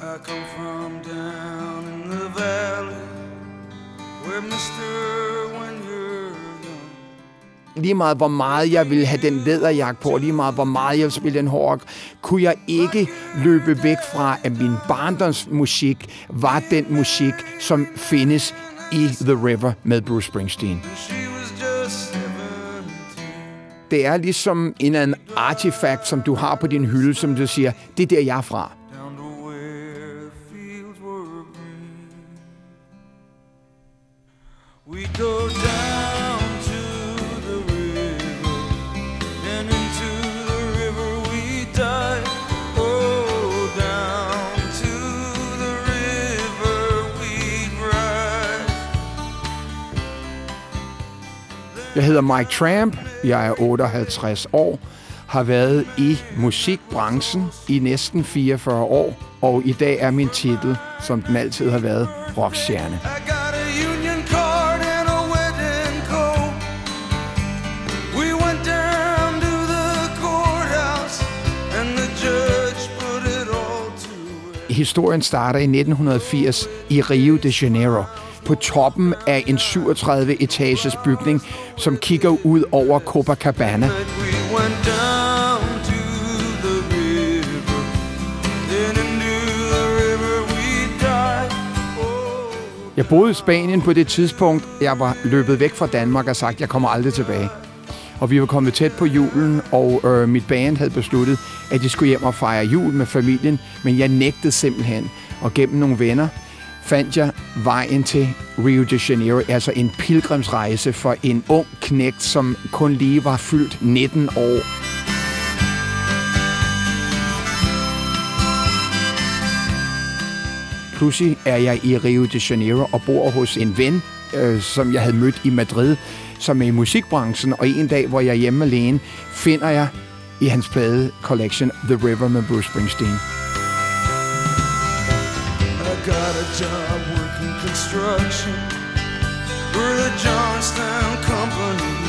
I come from down in the valley where Mr. When you're young. lige meget hvor meget jeg ville have den læderjakke på, lige meget hvor meget jeg ville spille den hård, kunne jeg ikke løbe væk fra, at min barndomsmusik var den musik, som findes i The River med Bruce Springsteen. She was just 17. Det er ligesom en anden artefakt, som du har på din hylde, som du siger, det er der, jeg er fra. Jeg hedder Mike Tramp, jeg er 58 år, har været i musikbranchen i næsten 44 år, og i dag er min titel, som den altid har været, rockstjerne. Historien starter i 1980 i Rio de Janeiro, på toppen af en 37-etages bygning, som kigger ud over Copacabana. Jeg boede i Spanien på det tidspunkt. Jeg var løbet væk fra Danmark og sagt, jeg kommer aldrig tilbage. Og vi var kommet tæt på julen, og øh, mit band havde besluttet, at de skulle hjem og fejre jul med familien, men jeg nægtede simpelthen. Og gennem nogle venner fandt jeg vejen til Rio de Janeiro, altså en pilgrimsrejse for en ung knægt, som kun lige var fyldt 19 år. Pludselig er jeg i Rio de Janeiro og bor hos en ven, øh, som jeg havde mødt i Madrid, som er i musikbranchen. Og en dag, hvor jeg er hjemme alene, finder jeg i hans plade collection The River med Bruce Springsteen a job working construction for the Johnstown Company.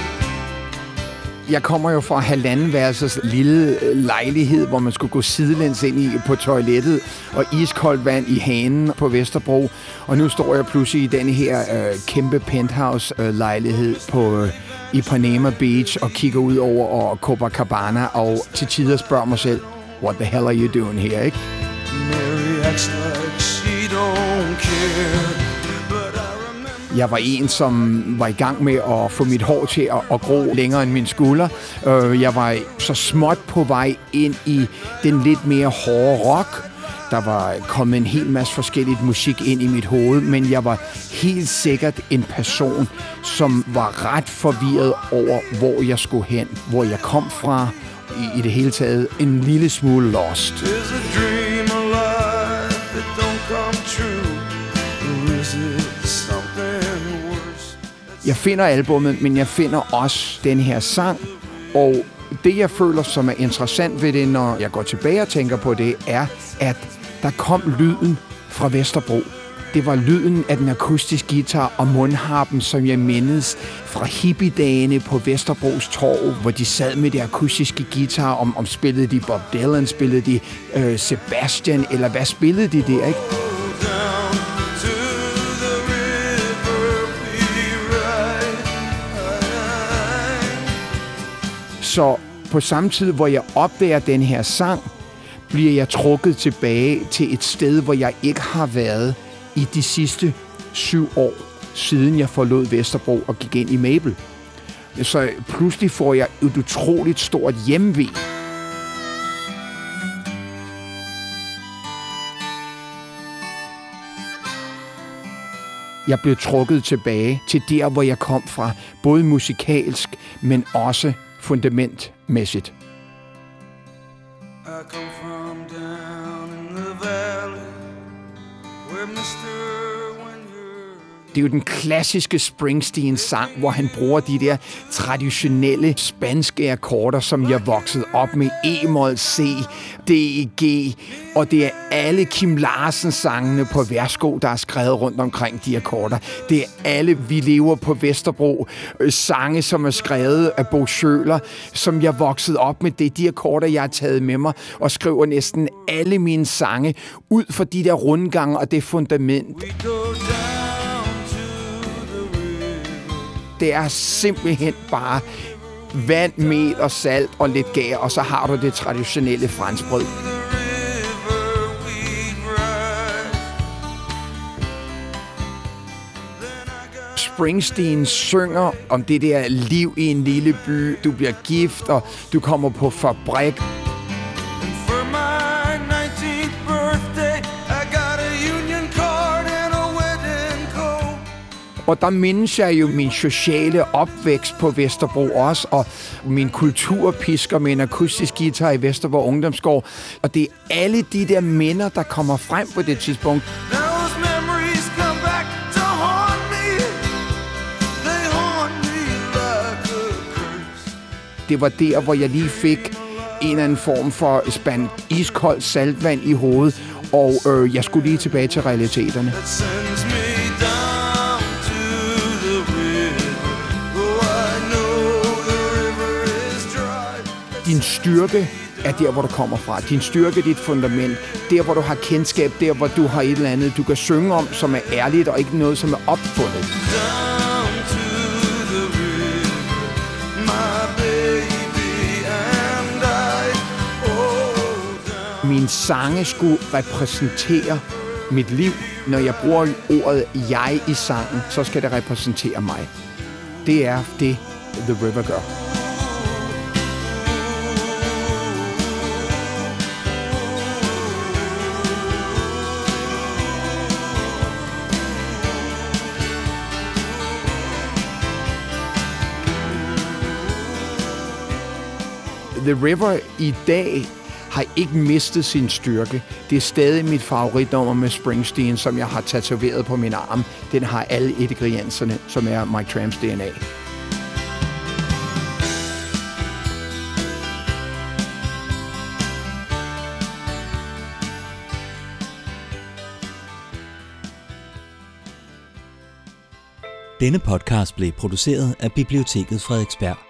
Jeg kommer jo fra halvandenværelses lille øh, lejlighed, hvor man skulle gå sidelæns ind i på toilettet, og iskoldt vand i hanen på Vesterbro. Og nu står jeg pludselig i den her øh, kæmpe penthouse-lejlighed på øh, Ipanema Beach og kigger ud over og Copacabana, og til tider spørger mig selv, what the hell are you doing here, ikke? Mary acts jeg var en, som var i gang med at få mit hår til at, at gro længere end min skulder. Øh, jeg var så småt på vej ind i den lidt mere hårde rock. Der var kommet en hel masse forskelligt musik ind i mit hoved, men jeg var helt sikkert en person, som var ret forvirret over, hvor jeg skulle hen, hvor jeg kom fra. I, i det hele taget en lille smule lost. Is a dream Jeg finder albummet, men jeg finder også den her sang. Og det, jeg føler, som er interessant ved det, når jeg går tilbage og tænker på det, er, at der kom lyden fra Vesterbro. Det var lyden af den akustiske guitar og mundharpen, som jeg mindes fra hippiedagene på Vesterbros Torv, hvor de sad med det akustiske guitar. Om, om spillede de Bob Dylan, spillede de øh, Sebastian, eller hvad spillede de der, ikke? Så på samme tid, hvor jeg opdager den her sang, bliver jeg trukket tilbage til et sted, hvor jeg ikke har været i de sidste syv år, siden jeg forlod Vesterbro og gik ind i Mabel. Så pludselig får jeg et utroligt stort hjemvej. Jeg blev trukket tilbage til der, hvor jeg kom fra, både musikalsk, men også fundamentmæssigt. I come from down in the valley where Mr. Det er jo den klassiske Springsteen-sang, hvor han bruger de der traditionelle spanske akkorder, som jeg voksede op med. E-mol, C, D, G. Og det er alle Kim Larsen-sangene på Værsgo, der er skrevet rundt omkring de akkorder. Det er alle Vi lever på Vesterbro øh, sange, som er skrevet af Bo Schøler, som jeg voksede op med. Det er de akkorder, jeg har taget med mig og skriver næsten alle mine sange ud for de der rundgange og det fundament. We go down Det er simpelthen bare vand, mel og salt og lidt gær, og så har du det traditionelle franskbrød. Springsteen synger om det der liv i en lille by. Du bliver gift, og du kommer på fabrik. Og der mindes jeg jo min sociale opvækst på Vesterbro også, og min kulturpisker med en akustisk guitar i Vesterbro Ungdomsgård. Og det er alle de der minder, der kommer frem på det tidspunkt. Det var der, hvor jeg lige fik en eller anden form for spand iskoldt saltvand i hovedet, og øh, jeg skulle lige tilbage til realiteterne. Din styrke er der, hvor du kommer fra. Din styrke er dit fundament. Der, hvor du har kendskab. Der, hvor du har et eller andet, du kan synge om, som er ærligt og ikke noget, som er opfundet. Oh. Min sange skulle repræsentere mit liv. Når jeg bruger ordet jeg i sangen, så skal det repræsentere mig. Det er det, The River gør. The River i dag har ikke mistet sin styrke. Det er stadig mit favoritnummer med Springsteen, som jeg har tatoveret på min arm. Den har alle ingredienserne, som er Mike Tramps DNA. Denne podcast blev produceret af Biblioteket Frederiksberg.